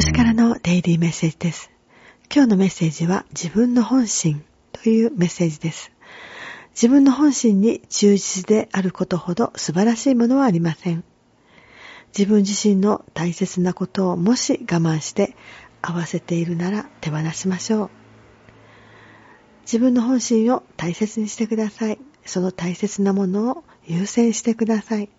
星からのデイリーメッセージです。今日のメッセージは自分の本心というメッセージです。自分の本心に忠実であることほど素晴らしいものはありません。自分自身の大切なことをもし我慢して合わせているなら手放しましょう。自分の本心を大切にしてください。その大切なものを優先してください。